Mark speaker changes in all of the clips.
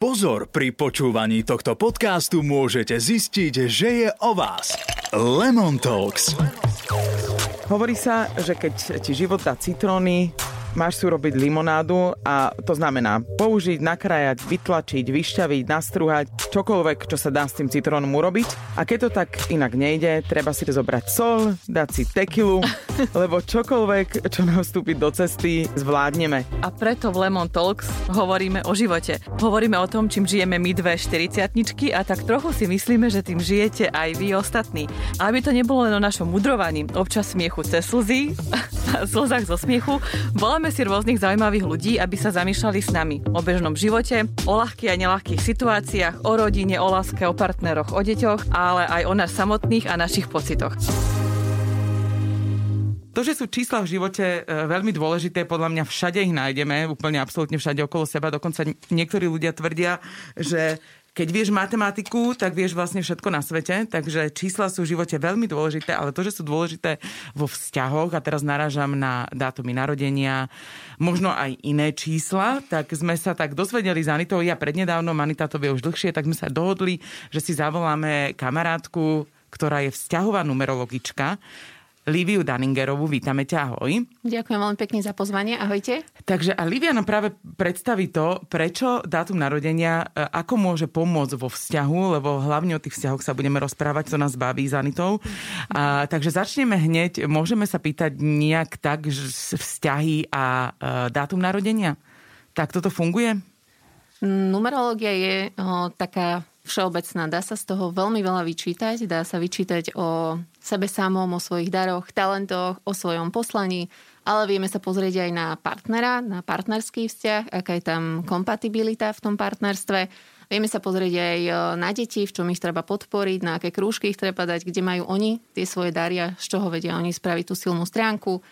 Speaker 1: Pozor, pri počúvaní tohto podcastu môžete zistiť, že je o vás. Lemon Talks.
Speaker 2: Hovorí sa, že keď ti život dá citróny, máš si urobiť limonádu a to znamená použiť, nakrájať, vytlačiť, vyšťaviť, nastruhať, čokoľvek, čo sa dá s tým citrónom urobiť. A keď to tak inak nejde, treba si zobrať sol, dať si tekilu, lebo čokoľvek, čo nám vstúpi do cesty, zvládneme.
Speaker 3: A preto v Lemon Talks hovoríme o živote. Hovoríme o tom, čím žijeme my dve 40 a tak trochu si myslíme, že tým žijete aj vy ostatní. A aby to nebolo len o našom mudrovaní, občas smiechu cez slzy, slzách zo smiechu, voláme Voláme si rôznych zaujímavých ľudí, aby sa zamýšľali s nami o bežnom živote, o ľahkých a nelahkých situáciách, o rodine, o láske, o partneroch, o deťoch, ale aj o nás samotných a našich pocitoch.
Speaker 2: To, že sú čísla v živote e, veľmi dôležité, podľa mňa všade ich nájdeme, úplne absolútne všade okolo seba. Dokonca niektorí ľudia tvrdia, že keď vieš matematiku, tak vieš vlastne všetko na svete, takže čísla sú v živote veľmi dôležité, ale to, že sú dôležité vo vzťahoch, a teraz narážam na dátumy narodenia, možno aj iné čísla, tak sme sa tak dozvedeli z Anitou, ja prednedávno, Anita to vie už dlhšie, tak sme sa dohodli, že si zavoláme kamarátku, ktorá je vzťahová numerologička Liviu Daningerovú. Vítame ťa, ahoj.
Speaker 4: Ďakujem veľmi pekne za pozvanie, ahojte.
Speaker 2: Takže a Livia nám práve predstaví to, prečo dátum narodenia, e, ako môže pomôcť vo vzťahu, lebo hlavne o tých vzťahoch sa budeme rozprávať, to nás baví s Anitou. A, takže začneme hneď, môžeme sa pýtať nejak tak, vzťahy a e, dátum narodenia? Tak toto funguje?
Speaker 4: Numerológia je o, taká všeobecná. Dá sa z toho veľmi veľa vyčítať. Dá sa vyčítať o sebe samom, o svojich daroch, talentoch, o svojom poslaní, ale vieme sa pozrieť aj na partnera, na partnerský vzťah, aká je tam kompatibilita v tom partnerstve. Vieme sa pozrieť aj na deti, v čom ich treba podporiť, na aké krúžky ich treba dať, kde majú oni tie svoje daria, z čoho vedia oni spraviť tú silnú stránku.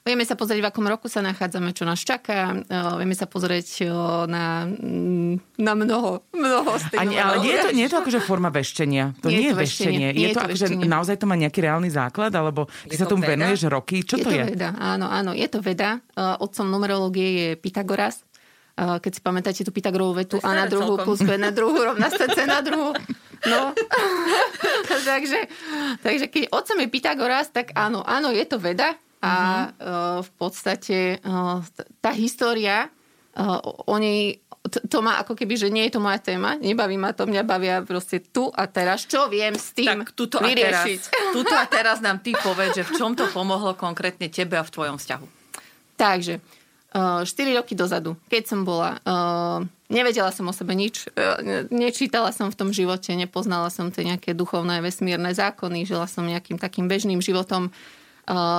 Speaker 4: Vieme sa pozrieť, v akom roku sa nachádzame, čo nás čaká. Vieme sa pozrieť na, mm, na mnoho, mnoho z
Speaker 2: tých Ale nie je, to, nie je to akože forma veštenia. To nie, nie je veštenie. Je, je to, to akože naozaj to má nejaký reálny základ? Alebo ty sa tomu veda? venuješ roky? Čo
Speaker 4: je
Speaker 2: to,
Speaker 4: to je? Veda, áno, áno, je to veda. Otcom numerológie je Pythagoras. Keď si pamätáte tú Pythagorovú vetu a na druhú plus na druhú rovná C na druhú. No. takže, takže keď otcom je Pythagoras, tak áno, áno, je to veda a uh, v podstate uh, tá história, uh, oni to, to má ako keby, že nie je to moja téma, nebaví ma to, mňa bavia proste tu a teraz, čo viem s tým tak tuto vyriešiť.
Speaker 3: A teraz, tuto a teraz nám ty povedz, že v čom to pomohlo konkrétne tebe a v tvojom vzťahu.
Speaker 4: Takže, uh, 4 roky dozadu, keď som bola, nevedela som o sebe nič, nečítala som v tom živote, nepoznala som tie nejaké duchovné vesmírne zákony, žila som nejakým takým bežným životom,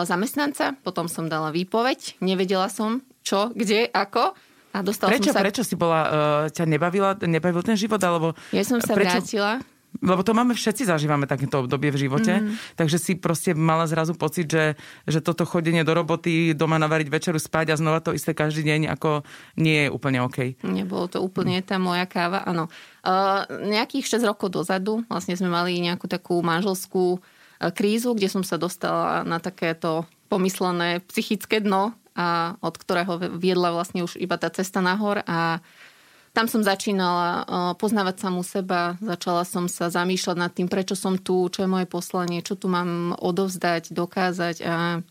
Speaker 4: zamestnanca, potom som dala výpoveď, nevedela som čo, kde, ako. A dostala
Speaker 2: prečo,
Speaker 4: som sa...
Speaker 2: prečo si bola, uh, ťa nebavila, nebavil ten život? Alebo
Speaker 4: ja som sa prečo? vrátila.
Speaker 2: Lebo to máme, všetci zažívame takéto obdobie v živote, mm. takže si proste mala zrazu pocit, že, že toto chodenie do roboty, doma navariť večeru, spať a znova to isté každý deň, ako nie je úplne OK.
Speaker 4: Nebolo to úplne tá moja káva, áno. Uh, nejakých 6 rokov dozadu vlastne sme mali nejakú takú manželskú krízu, kde som sa dostala na takéto pomyslené psychické dno, a od ktorého viedla vlastne už iba tá cesta nahor a tam som začínala poznávať samú seba, začala som sa zamýšľať nad tým, prečo som tu, čo je moje poslanie, čo tu mám odovzdať, dokázať a,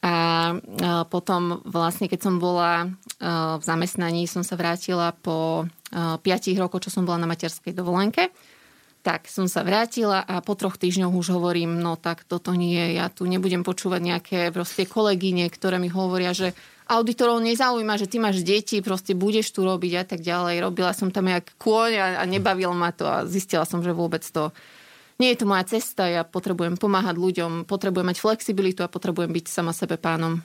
Speaker 4: a potom vlastne, keď som bola v zamestnaní, som sa vrátila po 5 rokoch, čo som bola na materskej dovolenke tak som sa vrátila a po troch týždňoch už hovorím, no tak toto nie, ja tu nebudem počúvať nejaké proste kolegyne, ktoré mi hovoria, že auditorov nezaujíma, že ty máš deti, proste budeš tu robiť a tak ďalej. Robila som tam jak kôň a, a nebavil ma to a zistila som, že vôbec to nie je to moja cesta, ja potrebujem pomáhať ľuďom, potrebujem mať flexibilitu a potrebujem byť sama sebe pánom.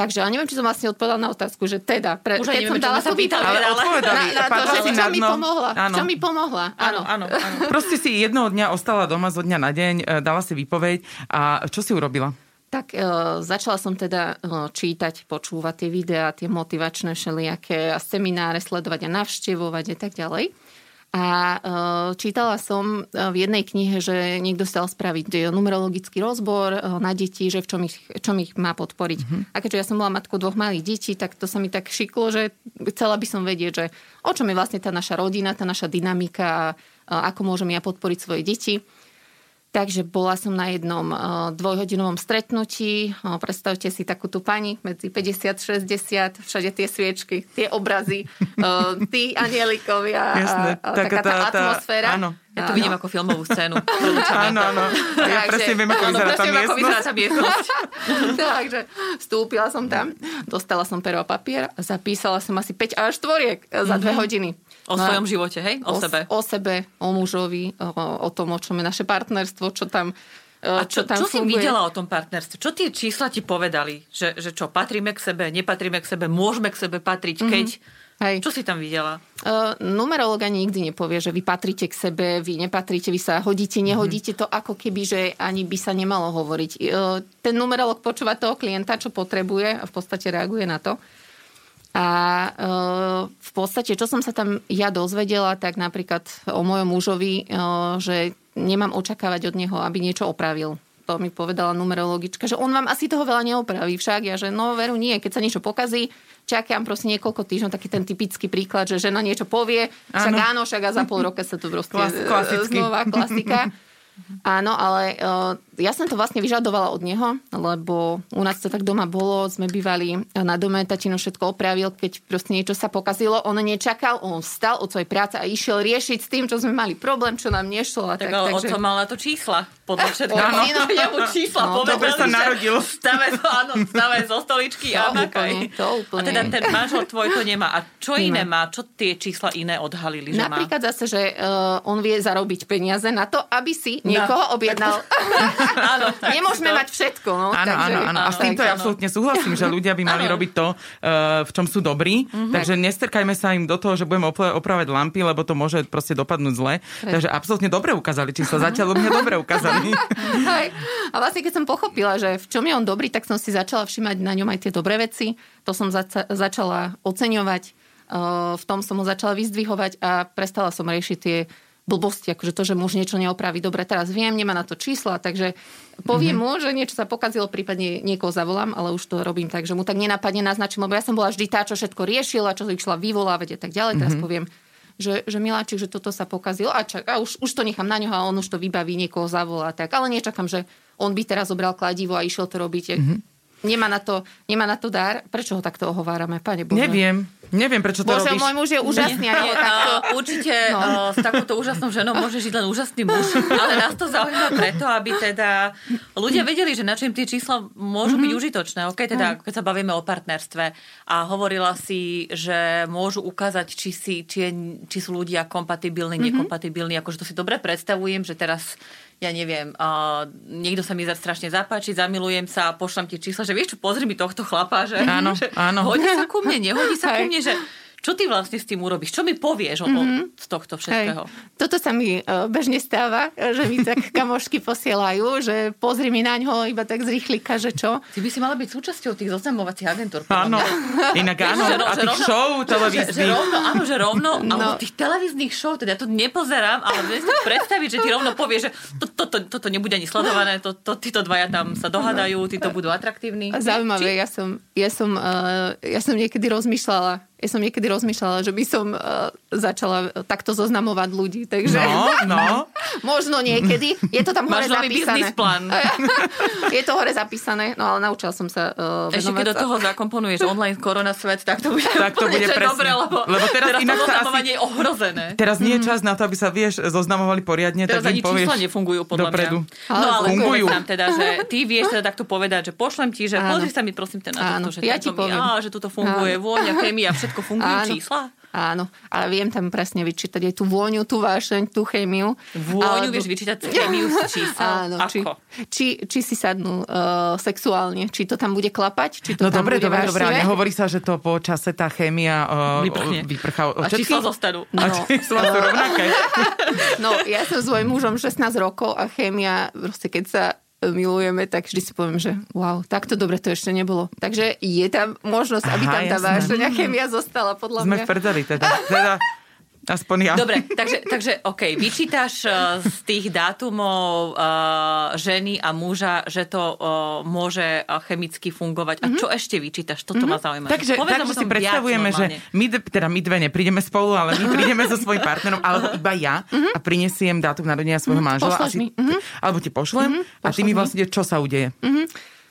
Speaker 4: Takže, ja neviem, či som vlastne odpovedala na otázku, že teda, pre,
Speaker 3: Už keď neviem, som dala
Speaker 4: sa pýtať, ale
Speaker 2: odpovedali.
Speaker 4: Na, na to, že čo mi pomohla. Áno. Čo mi pomohla.
Speaker 2: Áno, áno, áno. Proste si jednoho dňa ostala doma zo dňa na deň, e, dala si výpoveď a čo si urobila?
Speaker 4: Tak e, začala som teda e, čítať, počúvať tie videá, tie motivačné všelijaké a semináre sledovať a navštevovať a tak ďalej. A uh, čítala som v jednej knihe, že niekto chcel spraviť numerologický rozbor na deti, že v čom ich, čom ich má podporiť. Mm-hmm. A keďže ja som bola matkou dvoch malých detí, tak to sa mi tak šiklo, že chcela by som vedieť, že o čom je vlastne tá naša rodina, tá naša dynamika a ako môžem ja podporiť svoje deti. Takže bola som na jednom uh, dvojhodinovom stretnutí. Uh, predstavte si takú tú pani medzi 50-60, všade tie sviečky, tie obrazy, uh, tí anielikovia
Speaker 2: Jasné,
Speaker 4: a, a taká tá, tá atmosféra.
Speaker 2: Áno.
Speaker 3: Ja to vidím ako filmovú scénu.
Speaker 2: áno, áno. Ja presne viem, ako vyzerá tá miestnosť.
Speaker 3: tá miestnosť.
Speaker 4: Takže vstúpila som tam, dostala som pero a papier a zapísala som asi 5 až 4 za dve hodiny.
Speaker 3: O no, svojom živote, hej? O, o sebe.
Speaker 4: O sebe, o mužovi, o, o tom, o čom je naše partnerstvo, čo tam
Speaker 3: a čo, čo, tam čo si videla o tom partnerstve? Čo tie čísla ti povedali? Že, že čo, patríme k sebe, nepatríme k sebe, môžeme k sebe patriť, keď... Mm-hmm. Hej. Čo si tam videla?
Speaker 4: Uh, numerológ ani nikdy nepovie, že vy patríte k sebe, vy nepatríte, vy sa hodíte, nehodíte mm-hmm. to ako keby, že ani by sa nemalo hovoriť. Uh, ten numerológ počúva toho klienta, čo potrebuje a v podstate reaguje na to. A e, v podstate, čo som sa tam ja dozvedela, tak napríklad o mojom mužovi, e, že nemám očakávať od neho, aby niečo opravil. To mi povedala numerologička, že on vám asi toho veľa neopraví však. Ja, že no veru nie, keď sa niečo pokazí, čakám proste niekoľko týždňov, taký ten typický príklad, že žena niečo povie, však áno, áno však a za pol roka sa to proste Klas, znova klasika. Áno, ale uh, ja som to vlastne vyžadovala od neho, lebo u nás to tak doma bolo, sme bývali na dome, tatino všetko opravil, keď proste niečo sa pokazilo, on nečakal, on vstal od svojej práce a išiel riešiť s tým, čo sme mali problém, čo nám nešlo.
Speaker 3: A tak, tak, ale takže... on mal na to čísla, podľa všetkého.
Speaker 4: Áno,
Speaker 3: jemu čísla no,
Speaker 2: povedali, sa narodil.
Speaker 3: Stave, áno, stave zo stoličky
Speaker 4: to a úplne, to úplne.
Speaker 3: A teda ten manžel tvoj to nemá. A čo iné má? Čo tie čísla iné odhalili, že
Speaker 4: Napríklad
Speaker 3: má?
Speaker 4: zase, že uh, on vie zarobiť peniaze na to, aby si niekoho no. objednal. áno, Nemôžeme to... mať všetko. No,
Speaker 2: áno, takže, áno, áno. A s týmto ja absolútne súhlasím, že ľudia by mali robiť to, uh, v čom sú dobrí. Mm-hmm. Takže nestrkajme sa im do toho, že budeme opravať lampy, lebo to môže proste dopadnúť zle. Takže absolútne dobre ukázali číslo. Zatiaľ mňa dobre ukázali.
Speaker 4: A vlastne keď som pochopila, že v čom je on dobrý, tak som si začala všimať na ňom aj tie dobré veci. To som zaca- začala oceňovať. Uh, v tom som ho začala vyzdvihovať a prestala som riešiť tie blbosti, akože to, že muž niečo neopraví. Dobre, teraz viem, nemá na to čísla, takže poviem mm-hmm. mu, že niečo sa pokazilo, prípadne niekoho zavolám, ale už to robím tak, že mu tak nenapadne naznačím, lebo ja som bola vždy tá, čo všetko riešila, čo išla vyvolávať a tak ďalej. Teraz mm-hmm. poviem, že, že Miláčik, že toto sa pokazilo a, čak, a už, už to nechám na ňoho a on už to vybaví, niekoho zavolá. Tak. Ale nečakám, že on by teraz zobral kladivo a išiel to robiť. Mm-hmm. Nemá na to, nemá na to dar. Prečo ho takto ohovárame, pane Bože?
Speaker 2: Neviem. Neviem, prečo to
Speaker 4: Bože,
Speaker 2: robíš.
Speaker 4: môj muž je úžasný. Nie, nie,
Speaker 3: takto... Určite no. uh, s takouto úžasnou ženou môže žiť len úžasný muž. Ale nás to zaujíma preto, aby teda ľudia vedeli, že na čím tie čísla môžu mm-hmm. byť užitočné. Okay, teda, keď sa bavíme o partnerstve a hovorila si, že môžu ukázať, či, si, či, je, či sú ľudia kompatibilní, mm-hmm. nekompatibilní. Akože to si dobre predstavujem, že teraz ja neviem, uh, niekto sa mi strašne zapáči, zamilujem sa a pošlem ti čísla, že vieš čo, pozri mi tohto chlapa, že,
Speaker 2: áno,
Speaker 3: že
Speaker 2: áno.
Speaker 3: hodí sa ku mne, nehodí sa ku mne, že čo ty vlastne s tým urobíš? Čo mi povieš mm-hmm. z tohto všetkého?
Speaker 4: Hej. Toto sa mi uh, bežne stáva, že mi tak kamošky posielajú, že pozri mi na ňo iba tak z rýchlika, že čo.
Speaker 3: Ty by si mala byť súčasťou tých zoznamovacích agentúr.
Speaker 2: Áno, inak áno. Že, a tých show televíznych.
Speaker 3: Že, že rovno, áno, že rovno, no. ale tých televíznych show, teda ja to nepozerám, ale viem si predstaviť, že ti rovno povie, že toto to, to, to, to nebude ani sledované, to, to, títo dvaja tam sa dohadajú, títo budú atraktívni.
Speaker 4: Zaujímavé, Či... ja som, ja, som, uh, ja som niekedy rozmýšľala, ja som niekedy rozmýšľala, že by som uh, začala takto zoznamovať ľudí. Takže...
Speaker 2: No, no.
Speaker 4: Možno niekedy. Je to tam hore
Speaker 3: Máš
Speaker 4: zapísané.
Speaker 3: plán.
Speaker 4: je to hore zapísané, no ale naučila som sa uh,
Speaker 3: Ešte keď do toho zakomponuješ online korona svet, tak to bude,
Speaker 2: tak to bude presne.
Speaker 3: dobre, lebo,
Speaker 2: lebo teraz,
Speaker 3: teraz
Speaker 2: inak
Speaker 3: to asi, je ohrozené.
Speaker 2: Teraz nie je mhm. čas na to, aby sa, vieš, zoznamovali poriadne.
Speaker 3: Teraz
Speaker 2: tak
Speaker 3: ani
Speaker 2: povieš
Speaker 3: čísla nefungujú podľa
Speaker 2: dopredu.
Speaker 3: mňa. No ale fungujú. nám teda, že ty vieš teda takto povedať, že pošlem ti, že pozri sa mi prosím ten na to, že,
Speaker 4: ja ti poviem.
Speaker 3: že toto funguje, vôňa, chemia, všetko funguje, čísla.
Speaker 4: Áno, ale viem tam presne vyčítať aj tú vôňu, tú vášeň, tú chémiu.
Speaker 3: Vôňu alebo... vieš vyčítať chémiu z čísla?
Speaker 4: Áno, Ako? Či, či, či si sadnú uh, sexuálne, či to tam bude klapať, či to
Speaker 2: no
Speaker 4: tam
Speaker 2: dobre,
Speaker 4: bude
Speaker 2: dobre, dobre, ale nehovorí sa, že to po čase tá chémia uh,
Speaker 3: Vyprchne.
Speaker 2: vyprchá
Speaker 3: A čísla zostanú.
Speaker 2: No, a čísla sú rovnaké.
Speaker 4: no, ja som s svojím mužom 16 rokov a chémia, proste keď sa milujeme, tak vždy si poviem, že wow, takto dobre to ešte nebolo. Takže je tam možnosť, aby Aha, tam tá vášeň chemia zostala, podľa
Speaker 2: Sme
Speaker 4: mňa.
Speaker 2: Sme v teda. teda Aspoň ja.
Speaker 3: Dobre, takže, takže OK, vyčítaš uh, z tých dátumov uh, ženy a muža, že to uh, môže chemicky fungovať. A čo ešte vyčítaš? Toto ma zaujíma.
Speaker 2: Takže,
Speaker 3: Povedz
Speaker 2: takže si predstavujeme,
Speaker 3: viac
Speaker 2: že my, teda my dve neprídeme spolu, ale my prídeme so svojím partnerom, alebo iba ja a prinesiem dátum narodenia svojho manžela.
Speaker 4: pošleš
Speaker 2: a si-
Speaker 4: mi, mhm.
Speaker 2: Alebo ti pošlem a ty mi vlastne, čo sa udeje.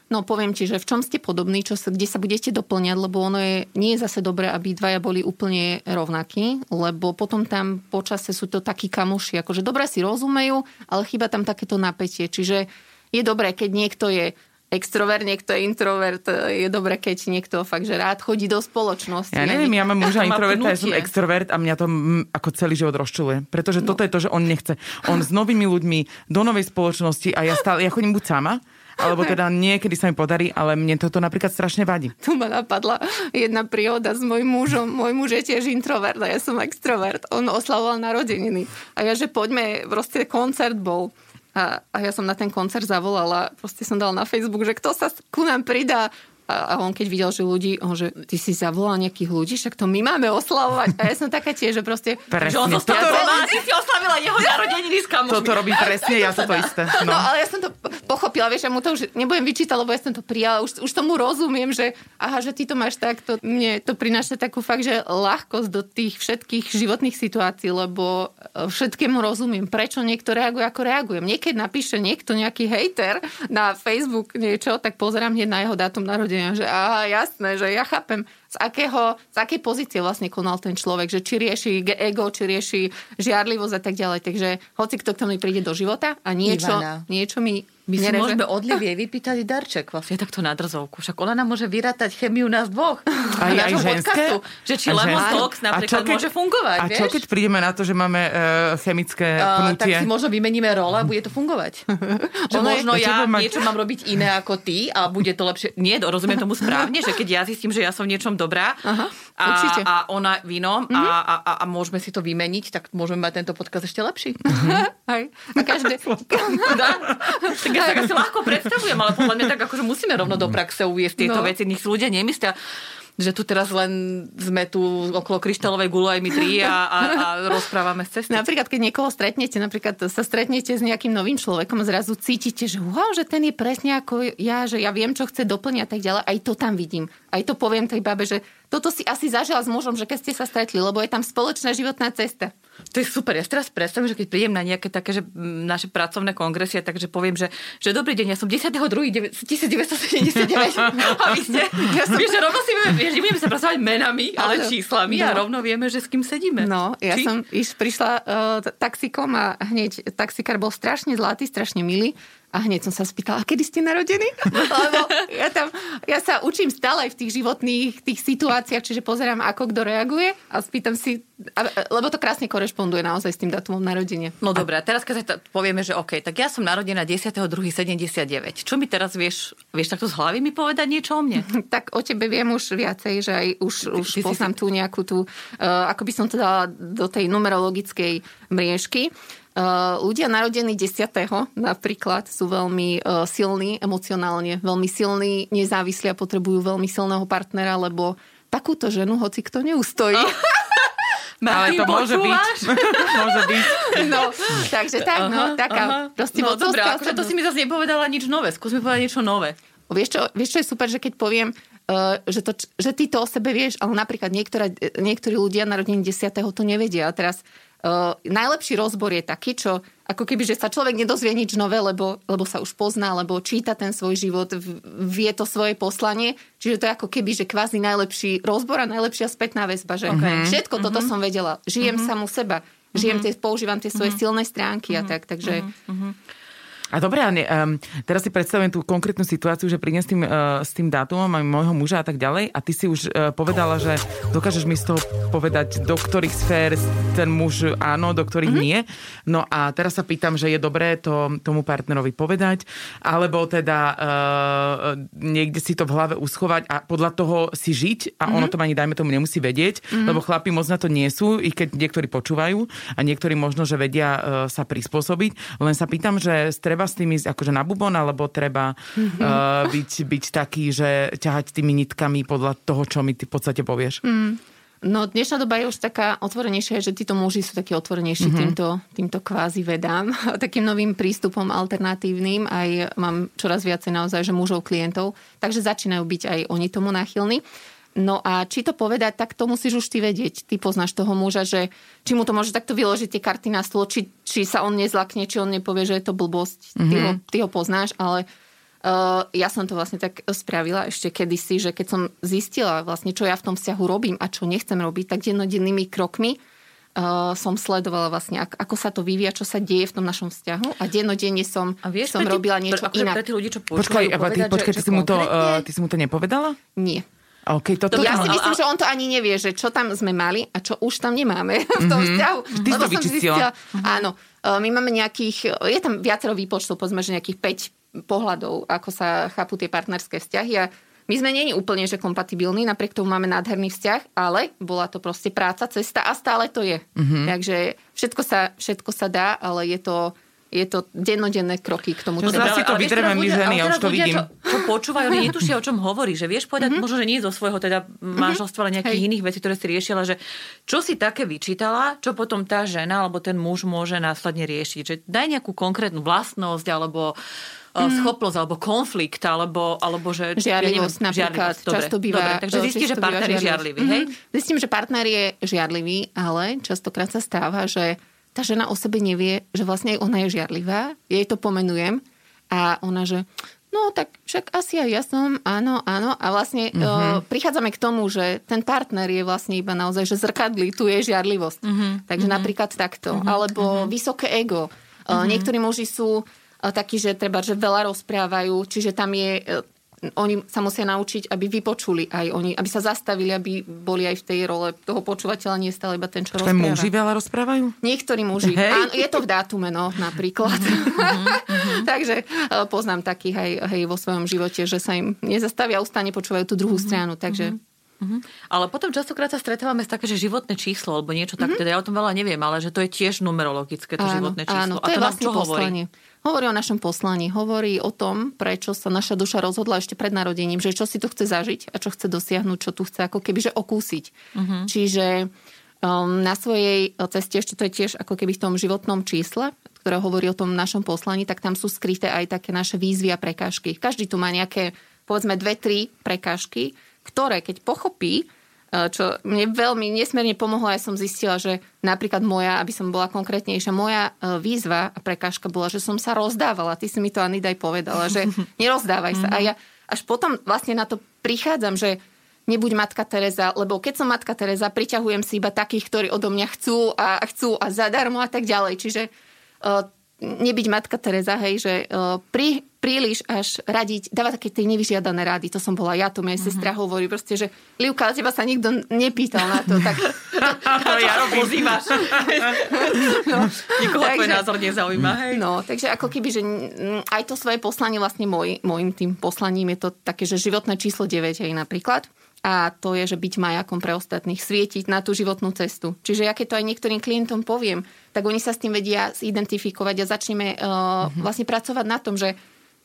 Speaker 4: No poviem ti, že v čom ste podobní, čo sa, kde sa budete doplňať, lebo ono je, nie je zase dobré, aby dvaja boli úplne rovnakí, lebo potom tam počase sú to takí kamoši, akože dobre si rozumejú, ale chyba tam takéto napätie. Čiže je dobré, keď niekto je extrovert, niekto je introvert, je dobré, keď niekto fakt, že rád chodí do spoločnosti.
Speaker 2: Ja neviem, ja mám muža
Speaker 3: Má
Speaker 2: introverta, ja som extrovert a mňa to mm, ako celý život rozčuluje. Pretože
Speaker 4: No.
Speaker 2: toto je to, že on nechce. On s novými ľuďmi do novej spoločnosti a ja stále, ja chodím buď sama, alebo teda niekedy sa mi podarí, ale mne toto napríklad strašne vadí.
Speaker 4: Tu ma napadla jedna príhoda s mojim mužom. Môj muž je tiež introvert a ja som extrovert. On oslavoval narodeniny. A ja, že poďme, proste koncert bol. A, a ja som na ten koncert zavolala, proste som dala na Facebook, že kto sa ku nám pridá. A, a on keď videl, že ľudí, on že ty si zavolal nejakých ľudí, však to my máme oslavovať. A ja som taká tiež, že proste...
Speaker 2: Presne.
Speaker 3: Že on
Speaker 2: Toto
Speaker 3: zostal
Speaker 2: robí-
Speaker 3: doma, ty si oslavila jeho narodeniny s kamošmi.
Speaker 2: Toto robí presne, ja toto isté.
Speaker 4: No,
Speaker 2: No.
Speaker 4: ale ja som to pochopila, vieš, ja mu to už nebudem vyčítať, lebo ja som to prijala, už, už tomu rozumiem, že aha, že ty to máš takto, mne to prináša takú fakt, že ľahkosť do tých všetkých životných situácií, lebo e, všetkému rozumiem, prečo niekto reaguje, ako reagujem. Niekedy napíše niekto nejaký hejter na Facebook niečo, tak pozerám hneď na jeho dátum narodenia, že aha, jasné, že ja chápem, z, akého, z akej pozície vlastne konal ten človek, že či rieši ego, či rieši žiarlivosť a tak ďalej. Takže hoci kto k tomu príde do života a niečo,
Speaker 3: Ivana.
Speaker 4: niečo mi
Speaker 3: My si
Speaker 4: nereže.
Speaker 3: môžeme od Livie vypýtať darček vlastne takto na drzovku. Však ona nám môže vyrátať chemiu nás dvoch.
Speaker 2: Aj- aj
Speaker 3: podcastu. Že či Lemon? Talks
Speaker 2: A
Speaker 3: napríklad
Speaker 2: čo keď-
Speaker 3: môže fungovať,
Speaker 2: A
Speaker 3: vieš?
Speaker 2: čo keď prídeme na to, že máme uh, chemické
Speaker 3: Uh, tak si možno vymeníme role a bude to fungovať. že
Speaker 2: Ono je-
Speaker 3: možno
Speaker 2: čo
Speaker 3: ja
Speaker 2: mať-
Speaker 3: niečo mám robiť iné ako ty a bude to lepšie. Nie, rozumiem tomu správne, že keď ja zistím, že ja som v niečom dobrá
Speaker 4: Aha,
Speaker 3: a,
Speaker 4: určite.
Speaker 3: a ona v inom a, a, a, a môžeme si to vymeniť, tak môžeme mať tento podcast ešte lepší.
Speaker 4: Hej. A každé...
Speaker 3: Tak ja ľahko predstavujem, ale podľa mňa tak akože musíme rovno do praxe uviesť tieto
Speaker 4: No.
Speaker 3: veci. Nech si ľudia nemyslia, že tu teraz len sme tu okolo kryštálovej gule aj my tri a, a, a rozprávame z cesty.
Speaker 4: Napríklad, keď niekoho stretnete, napríklad sa stretnete s nejakým novým človekom zrazu cítite, že wow, že ten je presne ako ja, že ja viem, čo chce doplniť a tak ďalej. Aj to tam vidím. Aj to poviem tej babe, že toto si asi zažila s mužom, že keď ste sa stretli, lebo je tam spoločná životná cesta.
Speaker 3: To je super. Ja si teraz predstavím, že keď prídem na nejaké také, že mm, naše pracovné kongresie, takže poviem, že, že dobrý deň, ja som 10.2.1979 a vy ste, ja som... vieš, že rovno si vieš, nebudeme sa pracovať menami, ale
Speaker 4: Áno.
Speaker 3: číslami a
Speaker 4: No.
Speaker 3: rovno vieme, že s kým sedíme.
Speaker 4: No, ja
Speaker 3: Či?
Speaker 4: som iš, prišla uh, taxikom a hneď taxikár bol strašne zlatý, strašne milý. A hneď som sa spýtala, a kedy ste narodení? Lebo ja, tam, ja sa učím stále aj v tých životných tých situáciách, čiže pozerám, ako kto reaguje a spýtam si, a- lebo to krásne korešponduje naozaj s tým datumom narodenia.
Speaker 3: No dobré, a teraz keď sa povieme, že OK, tak ja som narodená 10.2.79. Čo mi teraz vieš, vieš takto z hlavy mi povedať niečo o mne?
Speaker 4: Tak o tebe viem už viacej, že aj už, už
Speaker 3: ty si
Speaker 4: poznám tú nejakú tú, uh, ako by som to dala do tej numerologickej mriežky. Uh, ľudia narodení 10. napríklad sú veľmi uh, silní emocionálne, veľmi silní, nezávislí a potrebujú veľmi silného partnera, lebo takúto ženu hoci kto neustojí.
Speaker 2: Ale to môže byť. môže byť.
Speaker 4: No, takže tak, no, taká proste
Speaker 3: no
Speaker 4: vodcovská
Speaker 3: akože to si mi zase nepovedala nič nové. Skús mi povedať niečo nové.
Speaker 4: Vieš čo, vieš, čo je super, že keď poviem, že, to, že ty to o sebe vieš, ale napríklad niektorá, niektorí ľudia narodení 10. to nevedia. A teraz uh, najlepší rozbor je taký, čo ako keby, že sa človek nedozvie nič nové, lebo, lebo sa už pozná, lebo číta ten svoj život, vie to svoje poslanie. Čiže to je ako keby, že kvázi najlepší rozbor a najlepšia spätná väzba. Že okay. Všetko toto som vedela. Žijem samu seba. Žijem tie, používam tie svoje silné stránky a tak. Takže
Speaker 2: A dobre, a ne, um, teraz si predstavujem tú konkrétnu situáciu, že prídem s tým, uh, s tým dátumom aj môjho muža a tak ďalej a ty si už uh, povedala, že dokážeš mi z toho povedať, do ktorých sfér ten muž áno, do ktorých mm-hmm. nie. No a teraz sa pýtam, že je dobré to tomu partnerovi povedať, alebo teda uh, niekde si to v hlave uschovať a podľa toho si žiť a mm-hmm. ono to ani dajme tomu nemusí vedieť, mm-hmm. lebo chlapi moc na to nie sú, i keď niektorí počúvajú a niektorí možno, že vedia uh, sa prispôsobiť. Len sa pýtam, že treba s tým ísť akože na bubon, alebo treba mm-hmm. uh, byť, byť taký, že ťahať tými nitkami podľa toho, čo mi ty v podstate povieš. Mm.
Speaker 4: No dnešná doba je už taká otvorenejšia, že títo muži sú takí otvorenejší mm-hmm. týmto, týmto kvázi vedám, takým novým prístupom alternatívnym. Aj mám čoraz viacej naozaj, že mužov klientov, takže začínajú byť aj oni tomu náchylní. No a či to povedať, tak to musíš už ty vedieť. Ty poznáš toho muža, že či mu to môže takto vyložiť tie karty na stôl, či, či sa on nezlakne, či on nepovie, že je to blbosť. Mm-hmm. Ty, ho, ty ho poznáš, ale Uh, ja som to vlastne tak spravila ešte kedysi, že keď som zistila vlastne, čo ja v tom vzťahu robím a čo nechcem robiť, tak dennodennými krokmi uh, som sledovala vlastne, ako, ako sa to vyvíja, čo sa deje v tom našom vzťahu a dennodenne som,
Speaker 3: a vieš,
Speaker 4: som robila niečo
Speaker 3: pre,
Speaker 4: inak.
Speaker 3: Pre tí ľudí, čo
Speaker 2: počúvajú, počkaj, povedať, ty, počkaj, že, ty, si mu to, uh, ty si mu to nepovedala?
Speaker 4: Nie.
Speaker 2: Okay, to, to,
Speaker 4: ja si myslím, že on to ani nevie, že čo tam sme mali a čo už tam nemáme v tom mm-hmm. vzťahu.
Speaker 2: Ty to som zistila.
Speaker 4: Áno, my máme nejakých, je tam viacero výpočtov, povedzme, že nejakých 5 pohľadov, ako sa chápu tie partnerské vzťahy a my sme není úplne že kompatibilní, napriek tomu máme nádherný vzťah, ale bola to proste práca, cesta a stále to je. Mm-hmm. Takže všetko sa, všetko sa dá, ale je to, je to dennodenné kroky k tomu.
Speaker 2: No, si to vydreme my ženy, ja už to vidím.
Speaker 3: Čo, čo počúvajú, oni netušia, o čom hovorí, že vieš povedať, mm-hmm. možno, že nie zo svojho teda mhm. manželstva, ale nejakých Hej. iných vecí, ktoré si riešila, že čo si také vyčítala, čo potom tá žena alebo ten muž môže následne riešiť. Že daj nejakú konkrétnu vlastnosť alebo mm. schopnosť alebo konflikt, alebo, alebo že...
Speaker 4: Žiarlivosť ja neviem, napríklad. Žiarlivosť,
Speaker 3: často býva... Dobre, takže zistí, že partner je žiarlivý, hej? Mm-hmm.
Speaker 4: Zistím, že partner je žiarlivý, ale častokrát sa stáva, že tá žena o sebe nevie, že vlastne aj ona je žiarlivá. Jej to pomenujem a ona, že no tak však asi aj ja som, áno, áno. A vlastne mm-hmm. uh, prichádzame k tomu, že ten partner je vlastne iba naozaj, že zrkadlí, tu je žiarlivosť. Mm-hmm. Takže mm-hmm. napríklad takto. Mm-hmm. Alebo mm-hmm. vysoké ego. Uh, mm-hmm. Niektorí muži sú takí, že treba, že veľa rozprávajú, čiže tam je e, oni sa musia naučiť, aby vypočuli aj oni, aby sa zastavili, aby boli aj v tej role toho počúvateľa, nie stále iba ten, čo rozpráva.
Speaker 2: muži veľa rozprávajú?
Speaker 4: Niektorí muži. Hej. Áno, je to v dátume, no, napríklad. Uh-huh, Takže uh, poznám takých aj hej, vo svojom živote, že sa im nezastavia, ustane počúvajú tú druhú uh-huh, stranu, takže... Uh-huh.
Speaker 3: Ale potom častokrát sa stretávame s také, že životné číslo, alebo niečo tak, uh-huh. teda ja o tom veľa neviem, ale že to je tiež numerologické, to áno, životné číslo.
Speaker 4: Áno, to A to je vlastne čo poslanie. Hovorí? Hovorí o našom poslaní, hovorí o tom, prečo sa naša duša rozhodla ešte pred narodením, že čo si tu chce zažiť a čo chce dosiahnuť, čo tu chce ako keby že okúsiť. Uh-huh. Čiže um, na svojej ceste, ešte to je tiež ako keby v tom životnom čísle, ktoré hovorí o tom našom poslaní, tak tam sú skryté aj také naše výzvy a prekážky. Každý tu má nejaké, povedzme, dve, tri prekážky, ktoré keď pochopí, čo mne veľmi nesmierne pomohlo. Ja som zistila, že napríklad moja, aby som bola konkrétnejšia, moja eh, výzva a prekážka bola, že som sa rozdávala. Ty si mi to Anidaj povedala, že nerozdávaj sa. A ja až potom vlastne na to prichádzam, že nebuď matka Teresa, lebo keď som matka Teresa, priťahujem si iba takých, ktorí odo mňa chcú a chcú a zadarmo a tak ďalej. Čiže uh, nebyť matka Teresa, hej, že uh, pri, príliš až radiť, dávať také tie nevyžiadané rady. To som bola ja, to moja mm-hmm. sestra hovorí proste, že Livka, teba sa nikto nepýtal na to. Tak,
Speaker 3: to ja robím. Pozývaš. no, Nikoho takže, tvoj názor nezaujíma. Hej.
Speaker 4: No, takže ako keby, že aj to svoje poslanie vlastne môj, môjim tým poslaním je to také, že životné číslo 9 hej, napríklad a to je, že byť majakom pre ostatných, svietiť na tú životnú cestu. Čiže ja keď to aj niektorým klientom poviem, tak oni sa s tým vedia zidentifikovať a začneme uh, mm-hmm. vlastne pracovať na tom, že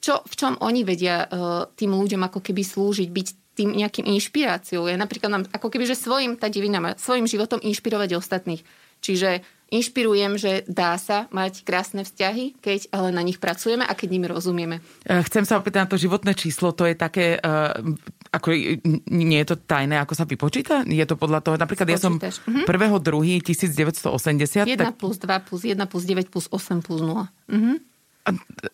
Speaker 4: čo, v čom oni vedia uh, tým ľuďom ako keby slúžiť, byť tým nejakým inšpiráciou. Ja napríklad mám ako keby, že svojim, tá divina má svojim životom inšpirovať ostatných. Čiže inšpirujem, že dá sa mať krásne vzťahy, keď ale na nich pracujeme a keď nimi rozumieme.
Speaker 2: E, chcem sa opýtať na to životné číslo, to je také, uh, ako, nie je to tajné, ako sa vypočíta? Je to podľa toho, napríklad Počítaš. ja som uh-huh. 1. 2. 1980.
Speaker 4: 1 tak... plus 2 plus 1 plus 9 plus 8 plus 0. Uh-huh.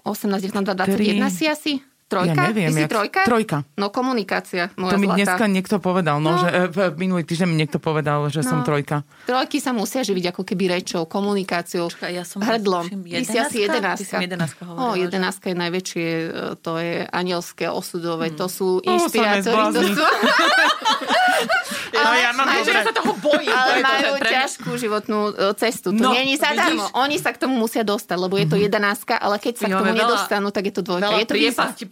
Speaker 4: 18, 19, 21 si asi? Trojka?
Speaker 2: Ja neviem.
Speaker 4: Ty si
Speaker 2: jak...
Speaker 4: trojka?
Speaker 2: Trojka.
Speaker 4: No komunikácia, moja
Speaker 2: To mi
Speaker 4: zlatá.
Speaker 2: dneska niekto povedal, no, no. že v minulý týždeň mi niekto povedal, že no. som trojka.
Speaker 4: Trojky sa musia živiť ako keby rečou, komunikáciou, Počka, ja som hrdlom. Ty si asi jedenáctka.
Speaker 3: Ty jedenáctka
Speaker 4: hovorila, o, jedenáctka je najväčšie, e, to je anielské, osudové, hmm. to sú inšpirátory. To sú...
Speaker 3: No, ja mám majú,
Speaker 4: sa toho bojím. Ale majú ťažkú životnú e, cestu. To no, nie je zadarmo. Oni sa k tomu musia dostať, lebo je to mhm. jedenáctka, ale keď sa k tomu nedostanú, tak je to dvojka. Je to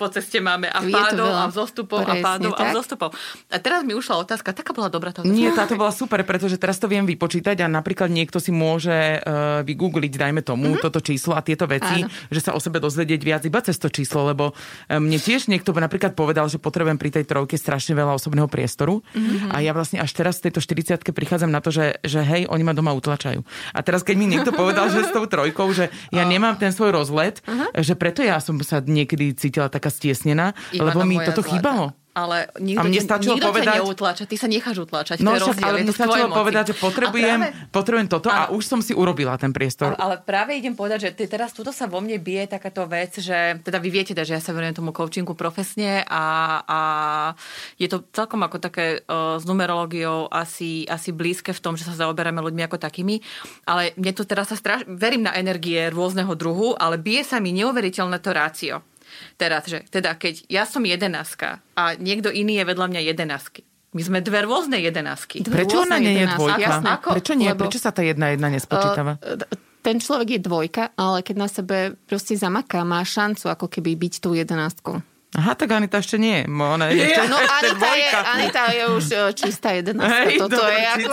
Speaker 3: po ceste máme a pádov a vzostupov a pádov a vzostupov. A teraz mi ušla otázka, taká bola dobrá tá otázka.
Speaker 2: Nie, táto bola super, pretože teraz to viem vypočítať a napríklad niekto si môže uh, vygoogliť, dajme tomu, mm-hmm. toto číslo a tieto veci,
Speaker 4: Áno.
Speaker 2: že sa o sebe dozvedieť viac iba cez to číslo, lebo uh, mne tiež niekto napríklad povedal, že potrebujem pri tej trojke strašne veľa osobného priestoru mm-hmm. a ja vlastne až teraz v tejto 40 prichádzam na to, že, že hej, oni ma doma utlačajú. A teraz keď mi niekto povedal, že s tou trojkou, že ja nemám ten svoj rozlet, že preto ja som sa niekedy cítila taká stiesnená,
Speaker 3: Ivana
Speaker 2: lebo mi toto
Speaker 3: zlatá.
Speaker 2: chýbalo.
Speaker 3: Ale nikto,
Speaker 2: A mne stačilo
Speaker 3: nikto
Speaker 2: povedať-
Speaker 3: ťa neutláča, ty sa necháš utláčať.
Speaker 2: No však, ale mne stačilo povedať, že potrebujem,
Speaker 3: A práve-
Speaker 2: potrebujem toto a
Speaker 3: Áno.
Speaker 2: už som si urobila ten priestor.
Speaker 3: Ale, ale práve idem povedať, že ty teraz tuto sa vo mne bije takáto vec, že teda vy viete, že ja sa venujem tomu coachingu profesne a, a je to celkom ako také uh, s numerológiou asi, asi blízke v tom, že sa zaoberáme ľuďmi ako takými, ale mne to teraz sa straš... verím na energie rôzneho druhu, ale bije sa mi neuveriteľné to rácio. Teraz, že teda keď ja som jedenáska a niekto iný je vedľa mňa jedenásky. My sme dve rôzne jedenásky.
Speaker 4: Dve
Speaker 2: Prečo ona nie je dvojka?
Speaker 4: Jasné, ako?
Speaker 2: Prečo nie?
Speaker 4: Lebo-
Speaker 2: Prečo sa tá jedna jedna nespočítava?
Speaker 4: Uh, ten človek je dvojka, ale keď na sebe proste zamaká, má šancu ako keby byť tou jedenáctkou.
Speaker 2: Aha, tak Anita ešte nie. Mo- Ona je ešte,
Speaker 4: No
Speaker 2: ešte
Speaker 4: Anita je,
Speaker 2: dvojka.
Speaker 4: Anita je už uh, čistá jedenáctka.
Speaker 2: Hej,
Speaker 4: Toto je ako...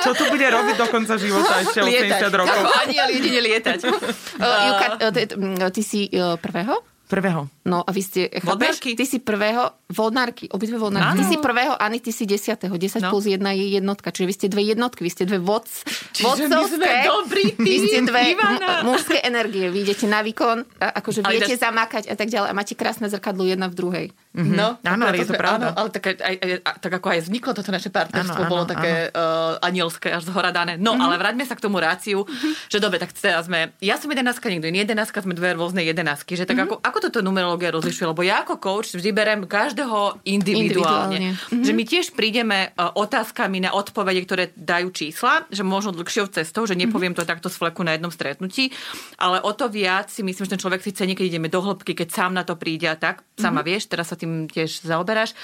Speaker 2: Čo tu bude robiť do konca života ešte 80 rokov?
Speaker 3: Ako aniel jedine lietať.
Speaker 4: Uh, Juka, uh, ty, ty si uh, prvého?
Speaker 2: Prvého.
Speaker 4: No a vy ste, chápeš?
Speaker 3: Vodnárky.
Speaker 4: Ty si prvého, vodnárky, obidve vodnárky. Ty si prvého, Ani, ty si desiatého. 10
Speaker 3: No.
Speaker 4: plus 1 je jednotka. Čiže vy ste dve jednotky, vy ste dve vodc,
Speaker 3: Čiže my sme dobrý
Speaker 4: Vy
Speaker 3: tým,
Speaker 4: ste dve
Speaker 3: Ivana.
Speaker 4: m- mužské energie. Vy idete na výkon, a akože
Speaker 3: Ale
Speaker 4: viete
Speaker 3: dáš-
Speaker 4: zamakať a tak ďalej. A máte krásne zrkadlo jedna v druhej.
Speaker 3: No,
Speaker 2: Áno, ale je to pravda.
Speaker 3: Áno, ale tak, aj, aj, tak ako aj vzniklo toto naše partnerstvo,
Speaker 2: Áno, áno,
Speaker 3: bolo také uh, anielské až zhora dané. No, ale vráťme sa k tomu ráciu, že dobre, tak teraz sme, ja som jedenáctka, niekto iný jedenáctka, sme dve rôzne jedenásky, že tak ako, ako toto numerológia rozlišuje, lebo ja ako coach vždy berem každého individuálne.
Speaker 4: Individuálne.
Speaker 3: Že my tiež prídeme uh, otázkami na odpovede, ktoré dajú čísla, že možno dlhšou cestou, že nepoviem to takto z fleku na jednom stretnutí, ale o to viac si myslím, že ten človek si cení, keď ideme do hĺbky, keď sám na to príde a tak. Sama vieš, teraz sa tým tiež zaoberáš.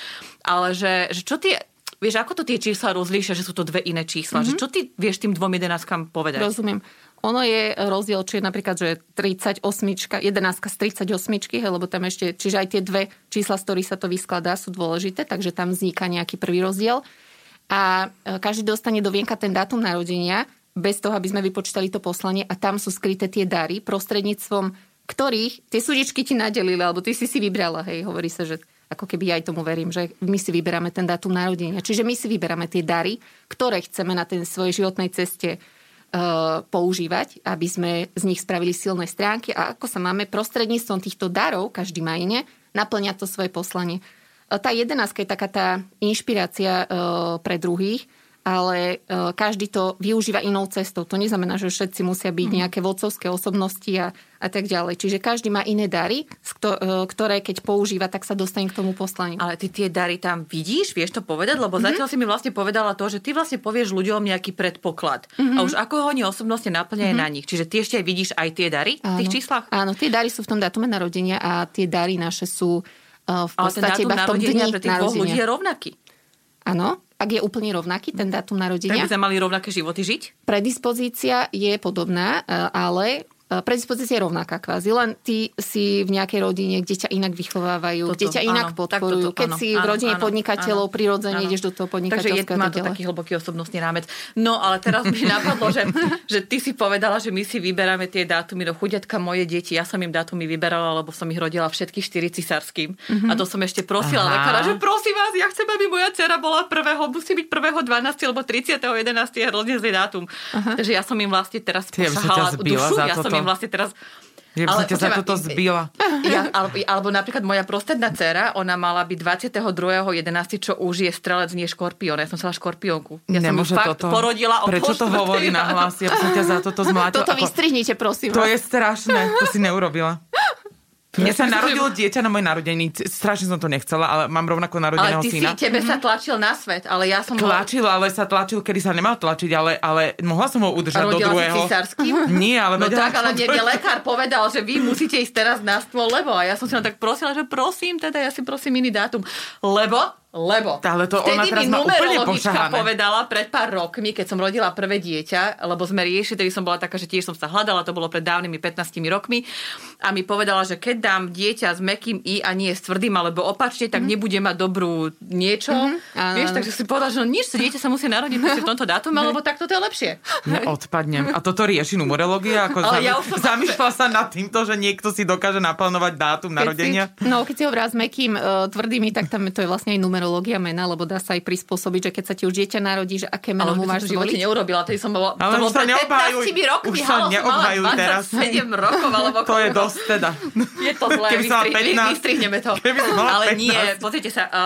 Speaker 3: Ale že, že čo tie, vieš, ako to tie čísla rozlíšia, že sú to dve iné čísla? Že čo ty vieš tým dvom jedenáckam povedať?
Speaker 4: Rozumiem. Ono je rozdiel, či je napríklad, že 38, 11 z 38, hej, lebo tam ešte, čiže aj tie dve čísla, z ktorých sa to vyskladá, sú dôležité, takže tam vzniká nejaký prvý rozdiel. A e, každý dostane do vienka ten dátum narodenia, bez toho, aby sme vypočítali to poslanie a tam sú skryté tie dary, prostredníctvom ktorých tie súdičky ti nadelili, alebo ty si si vybrala, hej, hovorí sa, že ako keby ja aj tomu verím, že my si vyberáme ten dátum narodenia. Čiže my si vyberáme tie dary, ktoré chceme na tej svojej životnej ceste uh, používať, aby sme z nich spravili silné stránky a ako sa máme prostredníctvom týchto darov, každý má iné, naplňať to svoje poslanie. Uh, Tá jedenáctka je taká tá inšpirácia uh, pre druhých, ale uh, každý to využíva inou cestou. To neznamená, že všetci musia byť nejaké vodcovské osobnosti a, a tak ďalej. Čiže každý má iné dary, uh, ktoré keď používa, tak sa dostane k tomu poslaniu.
Speaker 3: Ale ty tie dary tam vidíš, vieš to povedať? Lebo mm-hmm. zatiaľ si mi vlastne povedala to, že ty vlastne povieš ľuďom nejaký predpoklad. Mm-hmm. A už ako ho oni osobnostne naplňajú mm-hmm. na nich. Čiže ty ešte aj vidíš aj tie dary v tých číslach?
Speaker 4: Áno, tie dary sú v tom dátume narodenia a tie dary naše sú uh, v podstate iba v tom
Speaker 3: narodenia
Speaker 4: dni
Speaker 3: pre tých dvoch ľudí je
Speaker 4: narodenia.
Speaker 3: rovnaký.
Speaker 4: Áno, ak je úplne rovnaký ten dátum
Speaker 3: Tak by
Speaker 4: narodenia.
Speaker 3: sme mali rovnaké životy žiť?
Speaker 4: Predispozícia je podobná, e, ale predispozícia je rovnaká kvázi, len ty si v nejakej rodine, kde ťa inak vychovávajú,
Speaker 3: Toto,
Speaker 4: kde ťa inak
Speaker 3: áno,
Speaker 4: podporujú.
Speaker 3: toto,
Speaker 4: Keď
Speaker 3: áno,
Speaker 4: si v rodine
Speaker 3: áno,
Speaker 4: podnikateľov,
Speaker 3: áno,
Speaker 4: prirodzene
Speaker 3: áno.
Speaker 4: ideš do toho
Speaker 3: Takže je,
Speaker 4: podnikateľského
Speaker 3: má to taký hlboký osobnostný rámec. No, ale teraz mi napadlo, že, že ty si povedala, že my si vyberáme tie dátumy do chudiatka moje deti. Ja som im dátumy vyberala, lebo som ich rodila všetkých štyri cisárským.
Speaker 4: Mhm.
Speaker 3: A to som ešte prosila
Speaker 2: Aha.
Speaker 3: lekára, že prosím vás, ja chcem, aby moja dcera bola prvého, musí byť prvého 12. alebo 30. 11. je hrozne zlý dátum. Takže ja som im vlastne teraz
Speaker 2: ja
Speaker 3: pošahala dušu, ja som im vlastne teraz
Speaker 2: Ja by som ťa za toto zbila.
Speaker 3: ja, alebo, alebo napríklad moja prostredná dcera, ona mala byť 22.11., čo už je strelec, nie škorpión. Ja som sa škorpiónku. Ja som ju
Speaker 2: Nemôže
Speaker 3: fakt
Speaker 2: toto.
Speaker 3: porodila o
Speaker 2: Prečo to hovorí na hlas? Ja by som ťa za toto zmlátila.
Speaker 4: Toto vystrihnite, prosím
Speaker 2: To
Speaker 4: vás.
Speaker 2: je strašné, to si neurobila. Mne sa narodilo dieťa na môj narodení, strašne som to nechcela, ale mám rovnako
Speaker 3: Ale
Speaker 2: narodeného
Speaker 3: ty si,
Speaker 2: syna.
Speaker 3: tebe sa tlačil na svet, ale ja som ho
Speaker 2: Tlačil, ale sa tlačil, kedy sa nemal tlačiť, ale, ale mohla som ho udržať do
Speaker 3: rodila si
Speaker 2: druhého.
Speaker 3: cisárským.
Speaker 2: Nie, ale
Speaker 3: No
Speaker 2: vedela
Speaker 3: tak, ale mne lekár povedal, že vy musíte ísť teraz na stôl, lebo a ja som si len tak prosila, že prosím, teda ja si prosím iný dátum. Lebo Lebo
Speaker 2: Ale to
Speaker 3: vtedy
Speaker 2: ona teraz
Speaker 3: mi
Speaker 2: má úplne
Speaker 3: povedala pred pár rokmi, keď som rodila prvé dieťa, lebo sme riešili, tedy som bola taká, že tiež som sa hľadala, to bolo pred dávnymi 15 rokmi a mi povedala, že keď dám dieťa s mekým i a nie s tvrdým, alebo opačne, tak nebude mať dobrú niečo.
Speaker 4: Áno,
Speaker 3: Vieš, takže si povedala, že no nič, dieťa sa musí narodiť v tomto dátume, lebo takto to je lepšie.
Speaker 2: Ja odpadnem. A toto rieši numerológia? Ako
Speaker 3: Ale
Speaker 2: zam-
Speaker 3: ja som-
Speaker 2: zamýšľa sa nad týmto, že niekto si dokáže naplánovať dátum narodenia?
Speaker 4: Si, no, keď si ho s mekým uh, tvrdými, tak tam to je vlastne aj numerológia mena, lebo dá sa aj prispôsobiť, že keď sa ti už dieťa narodí, že aké meno mu máš
Speaker 3: v živote neurobila, tedy som bola,
Speaker 2: Ale
Speaker 3: to
Speaker 2: už sa neobhajuj.
Speaker 3: 15 rokmi,
Speaker 2: Už sa neobhajuj teraz.
Speaker 3: 27 rokov, alebo
Speaker 2: To je dosť teda.
Speaker 3: Je to zlé,
Speaker 2: Keby
Speaker 3: vystri-
Speaker 2: 15.
Speaker 3: vystrihneme to.
Speaker 2: Keby
Speaker 3: Ale
Speaker 2: 15.
Speaker 3: nie, pozrite sa, uh,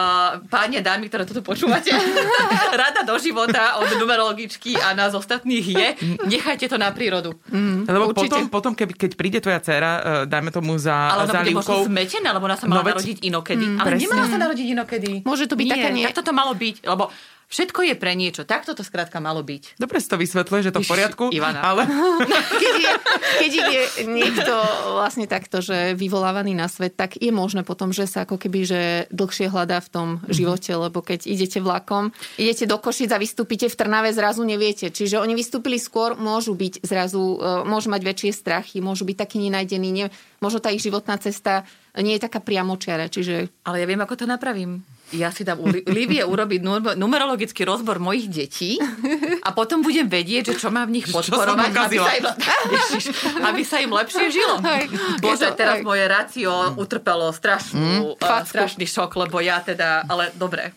Speaker 3: páni a dámy, ktoré toto počúvate, rada do života od numerologičky a nás ostatných je, nechajte to na prírodu.
Speaker 2: Lebo
Speaker 4: Určite.
Speaker 2: potom, potom keď, keď príde tvoja dcéra, uh, dajme tomu za,
Speaker 3: Ale ona
Speaker 2: za
Speaker 3: bude možno
Speaker 2: Livkou,
Speaker 3: zmetená, lebo ona sa mala
Speaker 2: No veď-
Speaker 3: narodiť inokedy. ale
Speaker 2: presne.
Speaker 3: nemala sa narodiť inokedy.
Speaker 4: Môže to byť
Speaker 3: nie,
Speaker 4: taká nie-
Speaker 3: Tak toto malo byť, lebo všetko je pre niečo. Takto to skrátka malo byť.
Speaker 2: Dobre si to vysvetľuje, že to v poriadku,
Speaker 3: Ivana.
Speaker 2: ale
Speaker 4: keď, je, keď je niekto vlastne takto, že vyvolávaný na svet, tak je možné potom, že sa ako keby že dlhšie hľadá v tom živote, lebo keď idete vlakom, idete do Košic a vystúpite v Trnave, zrazu neviete. Čiže oni vystúpili skôr, môžu byť zrazu, e, môžu mať väčšie strachy, môžu byť takí nenajdení, ne, možno tá ich životná cesta nie je taká priamočiara, čiže
Speaker 3: Ale ja viem, ako to napravím. Ja si dám u Li- Livie urobiť numer- numerologický rozbor mojich detí a potom budem vedieť, že čo má v nich podporovať, aby sa, im, Ježiš, aby sa im lepšie žilo.
Speaker 4: Hej.
Speaker 3: Bože,
Speaker 4: to-
Speaker 3: teraz
Speaker 4: hej.
Speaker 3: moje rácio utrpelo strašnú, uh,
Speaker 4: Facku.
Speaker 3: strašný šok, lebo ja teda, ale dobre.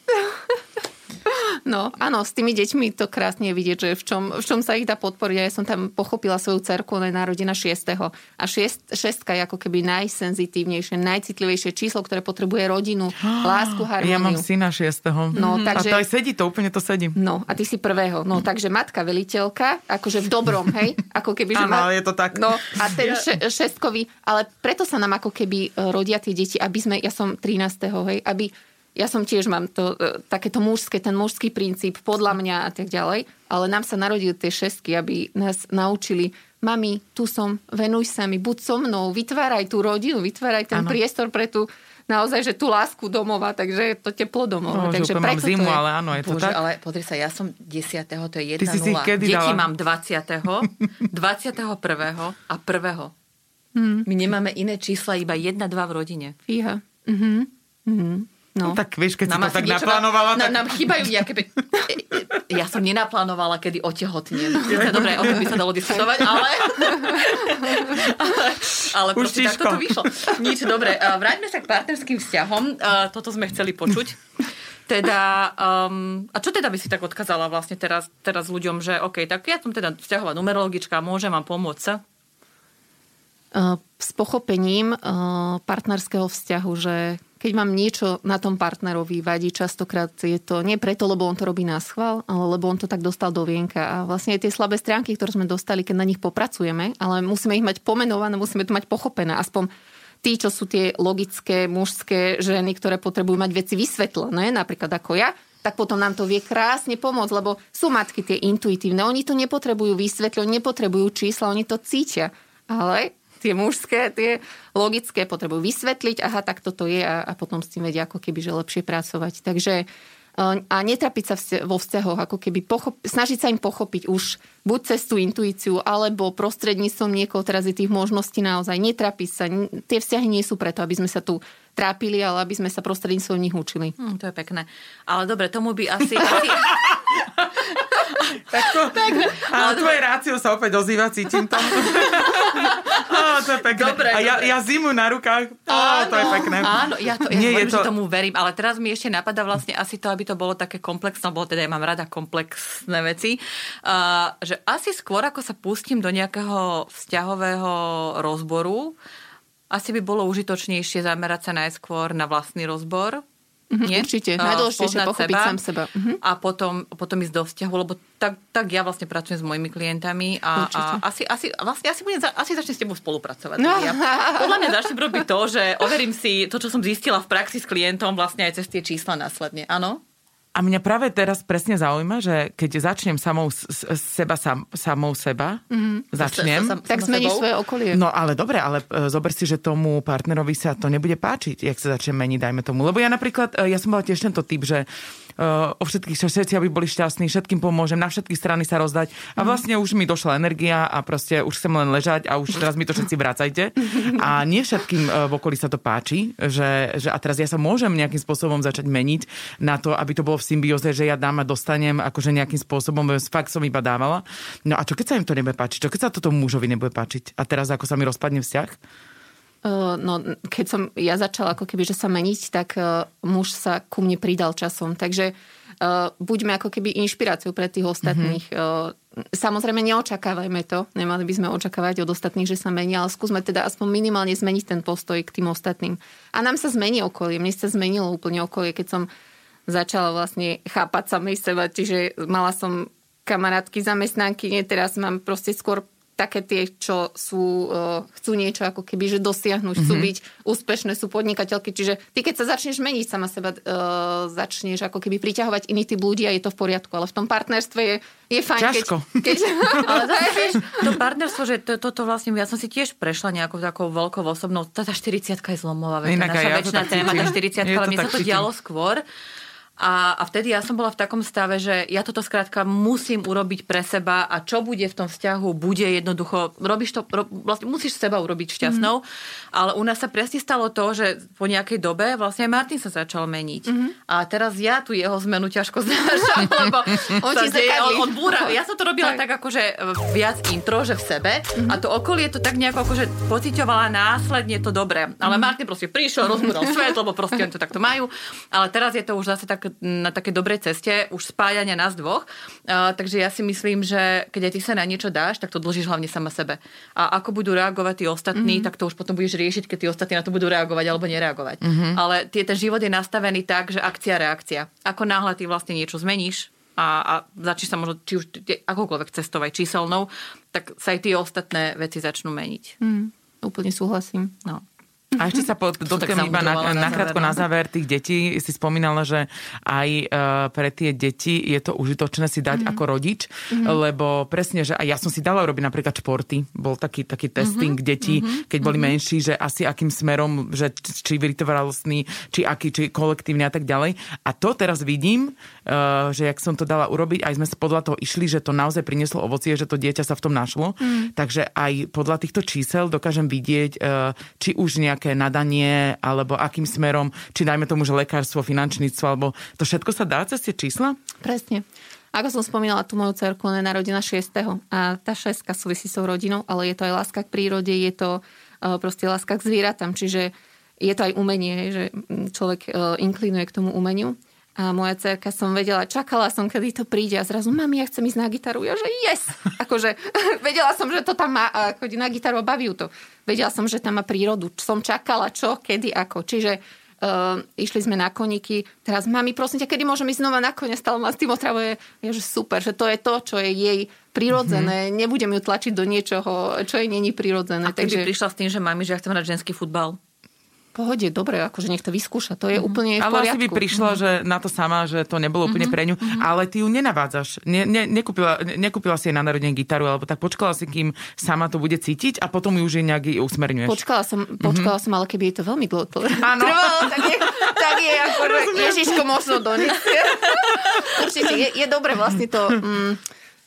Speaker 4: No, áno, s tými deťmi to krásne vidieť, že v čom, v čom sa ich dá podporiť. Ja som tam pochopila svoju cerku, ona je narodená 6. A šiest, šestka je ako keby najsenzitívnejšie, najcitlivejšie číslo, ktoré potrebuje rodinu, lásku, harmóniu.
Speaker 2: ja mám syna šiestého.
Speaker 4: No,
Speaker 2: A
Speaker 4: takže-
Speaker 2: to aj sedí, to úplne to sedí.
Speaker 4: No, a ty si prvého. No, takže matka veliteľka, akože v dobrom, hej? Ako keby, že
Speaker 2: Áno, ale je to tak.
Speaker 4: No, a ten še- šestkový, ale preto sa nám ako keby e, rodia tie deti, aby sme, ja som 13. hej, aby, ja som tiež mám to, e, takéto mužské, ten mužský princíp, podľa mňa a tak ďalej, ale nám sa narodili tie šestky, aby nás naučili, mami, tu som, venuj sa mi, buď so mnou, vytváraj tú rodinu, vytváraj ten
Speaker 2: Áno.
Speaker 4: priestor pre tú, naozaj, že tú lásku domova, takže je to teplo domova.
Speaker 2: No, že
Speaker 4: takže
Speaker 2: úplne mám zimu,
Speaker 4: je.
Speaker 2: ale áno, je to
Speaker 3: Bože,
Speaker 2: tak.
Speaker 3: ale pozri sa, ja som 10. to je 1
Speaker 2: Ty si si ich kedy
Speaker 3: Deti
Speaker 2: dala?
Speaker 3: mám 20. 21. a 1. My nemáme iné čísla, iba 1, 2 v rodine.
Speaker 4: Fíha. Mhm. Mhm. No.
Speaker 2: No, tak vieš, keď si to tak
Speaker 3: niečo
Speaker 2: naplánovala,
Speaker 3: nám,
Speaker 2: tak...
Speaker 3: nám chýbajú nejaké... pe- Ja som nenaplánovala, kedy otehotnem. Sice Dobre, o tom by sa dalo diskutovať, ale... ale, ale
Speaker 2: Už
Speaker 3: proste takto to vyšlo. Nič, dobre. Vráťme sa k partnerským vzťahom. Toto sme chceli počuť. Teda, um, a čo teda by si tak odkázala vlastne teraz, teraz ľuďom, že OK, tak ja som teda vzťahová numerologička, môžem vám pomôcť?
Speaker 4: Uh, s pochopením uh, partnerského vzťahu, že keď mám niečo na tom partnerovi vadí, častokrát je to nie preto, lebo on to robí na schvál, ale lebo on to tak dostal do vienka. A vlastne aj tie slabé stránky, ktoré sme dostali, keď na nich popracujeme, ale musíme ich mať pomenované, musíme to mať pochopené. Aspoň tí, čo sú tie logické mužské ženy, ktoré potrebujú mať veci vysvetlené, napríklad ako ja, tak potom nám to vie krásne pomôcť, lebo sú matky tie intuitívne. Oni to nepotrebujú vysvetľovať, nepotrebujú čísla, oni to cítia. Ale tie mužské, tie logické potrebujú vysvetliť, aha, tak toto je a, a potom s tým vedia ako keby, že lepšie pracovať. Takže eh, a netrapiť sa vo vzťahoch, ako keby pochop- snažiť sa im pochopiť už buď cez tú intuíciu, alebo prostredníctvom niekoho, teraz je tých možností naozaj, netrapiť sa. Tie vzťahy nie sú preto, aby sme sa tu trápili, ale aby sme sa prostredníctvom nich učili.
Speaker 3: Hm, to je pekné. Ale dobre, tomu by asi... asi
Speaker 2: Tak to, ale tvoje rácio sa opäť ozýva, cítim to. Á, to je pekné.
Speaker 3: Dobre,
Speaker 2: a ja,
Speaker 3: dobre.
Speaker 2: ja zimu na rukách, á, to je pekné.
Speaker 3: Áno, ja, to, ja
Speaker 2: Nie,
Speaker 3: to...
Speaker 2: to-
Speaker 3: že tomu verím, ale teraz mi ešte napadá vlastne asi to, aby to bolo také komplexné, lebo teda ja mám rada komplexné veci, uh, že asi skôr, ako sa pustím do nejakého vzťahového rozboru, asi by bolo užitočnejšie zamerať sa najskôr na vlastný rozbor. Nie?
Speaker 4: Mhm, určite.
Speaker 3: A
Speaker 4: Najdôležitejšie pochopiť sám seba. Mhm.
Speaker 3: A potom, potom ísť do vzťahu, lebo tak, tak ja vlastne pracujem s mojimi klientami a, a
Speaker 4: Určite.
Speaker 3: asi, asi, vlastne asi, budem, asi začnem s tebou spolupracovať. Ja, podľa mňa začnem robiť to, že overím si to, čo som zistila v praxi s klientom vlastne aj cez tie čísla následne. Áno?
Speaker 2: A mňa práve teraz presne zaujíma, že keď začnem samou seba, sam, samou seba, mm-hmm. začnem...
Speaker 3: Sa- sa-
Speaker 4: Tak
Speaker 3: sama
Speaker 4: zmeníš
Speaker 3: sebou?
Speaker 4: svoje okolie.
Speaker 2: No ale dobre, ale e, zober si, že tomu partnerovi sa to nebude páčiť, jak sa začne meniť, dajme tomu. Lebo ja napríklad, e, ja som bola tiež tento typ, že o všetkých, všetci aby boli šťastní, všetkým pomôžem, na všetky strany sa rozdať. A vlastne už mi došla energia a proste už chcem len ležať a už teraz mi to všetci vracajte. A nie všetkým uh, v okolí sa to páči, že, že a teraz ja sa môžem nejakým spôsobom začať meniť na to, aby to bolo v symbióze, že ja dám a dostanem akože nejakým spôsobom, lebo fakt som iba dávala. No a čo keď sa im to nebude páčiť? Čo keď sa to tomu mužovi nebude páčiť? A teraz ako sa mi rozpadne vzťah?
Speaker 4: No, keď som ja začala ako keby, že sa meniť, tak muž sa ku mne pridal časom. Takže buďme ako keby inšpiráciou pre tých ostatných. Mm-hmm. Samozrejme neočakávajme to, nemali by sme očakávať od ostatných, že sa menia, ale skúsme teda aspoň minimálne zmeniť ten postoj k tým ostatným. A nám sa zmení okolie, mne sa zmenilo úplne okolie, keď som začala vlastne chápať samej seba, čiže mala som kamarátky, zamestnanky, nie teraz mám proste skôr také tie, čo sú, uh, chcú niečo ako keby, že dosiahnuť, chcú byť úspešné, sú podnikateľky. Čiže ty, keď sa začneš meniť sama seba, uh, začneš ako keby priťahovať iný typ ľudí a je to v poriadku. Ale v tom partnerstve je, je fajn,
Speaker 2: Ťažko.
Speaker 4: keď... keď
Speaker 3: Ale vieš, to partnerstvo, že to, toto vlastne, ja som si tiež prešla nejakou takou veľkou osobnou, tá, tá 40 je zlomová,
Speaker 2: Inak
Speaker 3: naša
Speaker 2: ja to
Speaker 3: väčšina
Speaker 2: tak
Speaker 3: téma, tá
Speaker 2: cítim.
Speaker 3: 40
Speaker 2: Je
Speaker 3: ale
Speaker 2: to
Speaker 3: mne sa to dialo skôr. A, a vtedy ja som bola v takom stave, že ja toto skrátka musím urobiť pre seba a čo bude v tom vzťahu, bude jednoducho, robíš to, ro, vlastne musíš seba urobiť šťastnou, mm. ale u nás sa presne stalo to, že po nejakej dobe vlastne aj Martin sa začal meniť. Mm. A teraz ja tu jeho zmenu ťažko znášam, lebo
Speaker 4: On
Speaker 3: sa deje- on, on búra. Ja som to robila
Speaker 4: Tak.
Speaker 3: tak, akože viac intro, že v sebe a to okolie to tak nejako akože pociťovala následne to dobré. Ale Martin proste prišiel, rozbúral svet, lebo proste oni to takto majú. Ale teraz je to už zase tak, na také dobrej ceste, už spájania nás dvoch. Uh, takže ja si myslím, že keď aj ty sa na niečo dáš, tak to dlžíš hlavne sama sebe. A ako budú reagovať tí ostatní, tak to už potom budeš riešiť, keď tí ostatní na to budú reagovať alebo nereagovať. Ale tie, ten život je nastavený tak, že akcia, reakcia. Ako náhle ty vlastne niečo zmeníš, a, a začneš sa možno, či už akokoľvek cestovať číselnou, tak sa aj tie ostatné veci začnú meniť.
Speaker 4: Mm, úplne súhlasím.
Speaker 3: No.
Speaker 2: A ešte sa pod, dotknem iba na,
Speaker 3: zamudrovala na
Speaker 2: nakrátko
Speaker 3: záver,
Speaker 2: na záver tých detí. Si spomínala, že aj uh, pre tie deti je to užitočné si dať mm-hmm. ako rodič, mm-hmm. lebo presne, že aj ja som si dala robiť napríklad športy. Bol taký, taký testing mm-hmm. detí, keď boli mm-hmm. menší, že asi akým smerom, že či vytrvalostný, či aký, či kolektívny a tak ďalej. A to teraz vidím, uh, že jak som to dala urobiť, aj sme podľa toho išli, že to naozaj prinieslo ovocie, že to dieťa sa v tom našlo. Mm. Takže aj podľa týchto čísel dokážem vidieť, uh, či už nejaké nadanie, alebo akým smerom, či dajme tomu, že lekárstvo, finančníctvo, alebo to všetko sa dá cez tie čísla?
Speaker 4: Presne. Ako som spomínala, tú moju cerku, je narodená 6. A tá šestka súvisí s tou rodinou, ale je to aj láska k prírode, je to uh, proste láska k zvieratám, čiže je to aj umenie, že človek uh, inklinuje k tomu umeniu. A moja cerka som vedela, čakala som, kedy to príde a zrazu, mami, ja chcem ísť na gitaru. Ja, že yes! Akože vedela som, že to tam má, a chodí na gitaru a baví to. Vedela som, že tam má prírodu. Som čakala, čo, kedy, ako. Čiže Uh, išli sme na koníky. Teraz, mami, prosím ťa, kedy môžeme ísť znova na kone? Stále ma s tým otravuje. Je, že super, že to je to, čo je jej prirodzené. Mm-hmm. Nebudem ju tlačiť do niečoho, čo jej není prirodzené.
Speaker 3: A keby
Speaker 4: Takže
Speaker 3: prišla s tým, že mami, že ja chcem hrať ženský futbal.
Speaker 4: Pohode, dobre, akože nech to vyskúša. To je úplne v
Speaker 2: Ale
Speaker 4: poriadku.
Speaker 2: asi by prišla že na to sama, že to nebolo úplne pre ňu, ale ty ju nenavádzaš. Ne, ne, nekúpila, ne- nekúpila si jej na narodenie gitaru, alebo tak počkala si, kým sama to bude cítiť a potom ju už nejak usmerňuješ.
Speaker 4: Počkala som, počkala som, ale keby je to veľmi dlho
Speaker 2: Áno.
Speaker 4: trvalo, tak je, tak je ako Ježiško možno doniesť. Určite, je, je dobre vlastne to mm,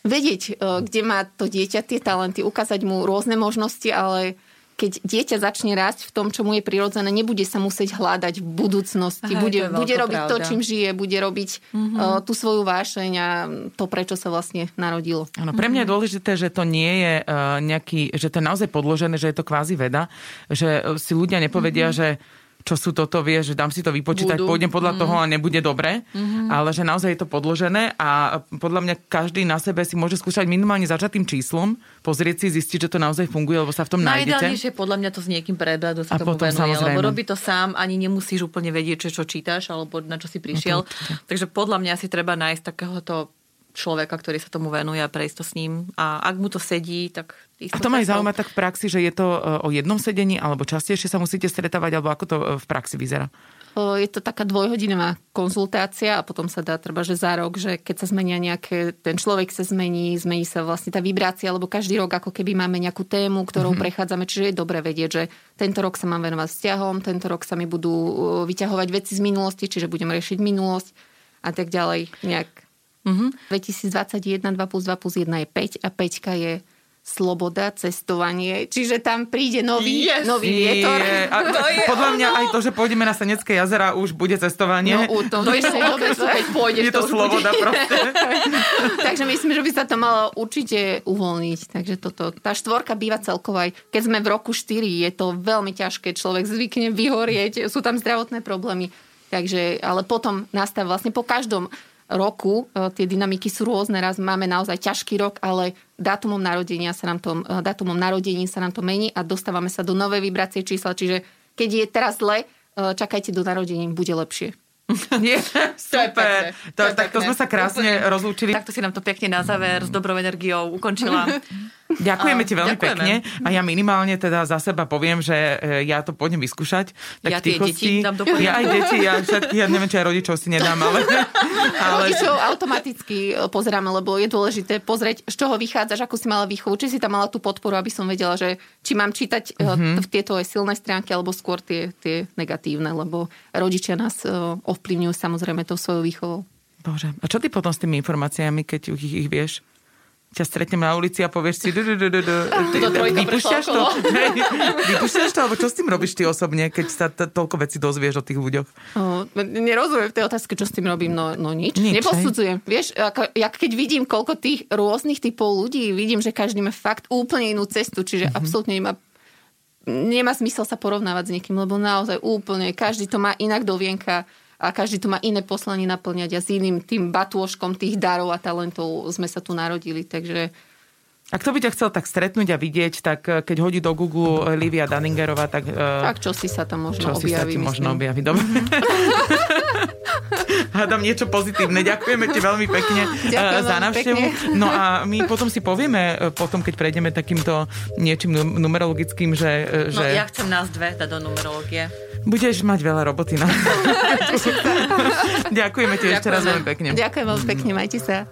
Speaker 4: vedieť, e, kde má to dieťa tie talenty, ukázať mu rôzne možnosti, ale keď dieťa začne rásť v tom, čo mu je prirodzené, nebude sa musieť hľadať v budúcnosti.
Speaker 3: Aha,
Speaker 4: bude,
Speaker 3: to
Speaker 4: bude robiť to,
Speaker 3: pravda.
Speaker 4: čím žije, bude robiť mm-hmm. uh, tú svoju vášeň a to, prečo sa vlastne narodilo.
Speaker 2: Áno, pre mňa je dôležité, že to nie je uh, nejaký, že to je naozaj podložené, že je to kvázi veda, že uh, si ľudia nepovedia, mm-hmm. že čo sú toto, vieš, že dám si to vypočítať,
Speaker 3: Budú.
Speaker 2: pôjdem podľa toho a nebude dobre, ale že naozaj je to podložené a podľa mňa každý na sebe si môže skúšať minimálne začať tým číslom, pozrieť si, zistiť, že to naozaj funguje, lebo sa v tom nájdete.
Speaker 3: Najideálnejšie podľa mňa to s niekým prebrať, kto sa
Speaker 2: A
Speaker 3: tomu
Speaker 2: potom
Speaker 3: venuje,
Speaker 2: samozrejme.
Speaker 3: lebo robí to sám, ani nemusíš úplne vedieť, čo, čo čítaš, alebo na čo si prišiel. Takže podľa mňa si treba nájsť takéhoto človeka, ktorý sa tomu venuje a prejsť to s ním. A ak mu to sedí, tak...
Speaker 2: A to ma aj zaujíma tak v praxi, že je to e, o jednom sedení, alebo častejšie sa musíte stretávať, alebo ako to e, v praxi vyzerá?
Speaker 4: je to taká dvojhodinová konzultácia a potom sa dá treba, že za rok, že keď sa zmenia nejaké, ten človek sa zmení, zmení sa vlastne tá vibrácia, lebo každý rok ako keby máme nejakú tému, ktorou mm-hmm. prechádzame, čiže je dobre vedieť, že tento rok sa mám venovať vzťahom, tento rok sa mi budú uh, vyťahovať veci z minulosti, čiže budem riešiť minulosť a tak ďalej. Nejak. Mm-hmm. 2021 2 plus 2 plus 1 je 5 a 5 je sloboda, cestovanie, čiže tam príde nový, yes. nový vietor. Je.
Speaker 2: A to je podľa mňa aj to, že pôjdeme na Senecké jazera, už bude cestovanie.
Speaker 4: No, to, to dobre, keď pôjdeš,
Speaker 2: je to, to sloboda bude. proste.
Speaker 4: Takže myslím, že by sa to malo určite uvoľniť. Takže toto, tá štvorka býva celková. Keď sme v roku 4, je to veľmi ťažké. Človek zvykne vyhorieť, sú tam zdravotné problémy. Takže, ale potom nastáva vlastne po každom roku. E, tie dynamiky sú rôzne. Raz máme naozaj ťažký rok, ale dátumom narodenia sa nám to, e, dátumom narodení sa nám to mení a dostávame sa do novej vibrácie čísla. Čiže keď je teraz zle, e, čakajte do narodení, bude lepšie.
Speaker 2: Nie, super. To, to, to tak to sme sa krásne Úplne. rozlúčili.
Speaker 3: Takto si nám to pekne na záver s dobrou energiou ukončila.
Speaker 2: Ďakujeme ti veľmi ďakujeme. pekne a ja minimálne teda za seba poviem, že e, ja to pôjdem vyskúšať. Tak
Speaker 3: ja tie deti dám do
Speaker 2: Ja aj deti, ja, všetky, ja neviem, či aj rodičov si nedám, ale...
Speaker 4: ale... Rodičov automaticky e, pozeráme, lebo je dôležité pozrieť, z čoho vychádzaš, ako si mala výchovu, či si tam mala tú podporu, aby som vedela, že či mám čítať mm-hmm. tieto aj silné stránky, alebo skôr tie, tie negatívne, lebo rodičia nás ovplyvňujú samozrejme tou svojou výchovou.
Speaker 2: Bože, a čo ty potom s tými informáciami, keď ich, ich vieš? Ťa stretnem na ulici a povieš si
Speaker 4: vypúšťaš
Speaker 2: to? vypúšťaš to? Alebo čo s tým robíš ty osobne, keď sa toľko vecí dozvieš o tých ľuďoch?
Speaker 4: O, nerozumiem v tej otázke, čo s tým robím. No, no nič. nič Neposudzujem. Vieš, ako, jak keď vidím, koľko tých rôznych typov ľudí, vidím, že každý má fakt úplne inú cestu, čiže mm-hmm. absolútne nemá nemá zmysel sa porovnávať s niekým, lebo naozaj úplne každý to má inak do vienka a každý tu má iné poslanie naplňať a s iným tým batôžkom tých darov a talentov sme sa tu narodili, takže
Speaker 2: a kto by ťa chcel tak stretnúť a vidieť, tak eh, keď hodí do Google Livia Dunningerová, tak...
Speaker 4: Uh, tak čo si sa tam možno čo objaví, si sa
Speaker 2: ti možno objaví, dobre. Hádam niečo pozitívne. Ďakujeme ti veľmi pekne eh, Ďakujem za návštevu. No a my potom si povieme, potom keď prejdeme takýmto niečím numerologickým, že...
Speaker 3: že... No ja chcem nás dve dať do numerológie.
Speaker 2: Budeš mať veľa roboty. No. Ďakujeme ti ešte raz veľmi pekne.
Speaker 4: Ďakujem veľmi pekne, majte sa.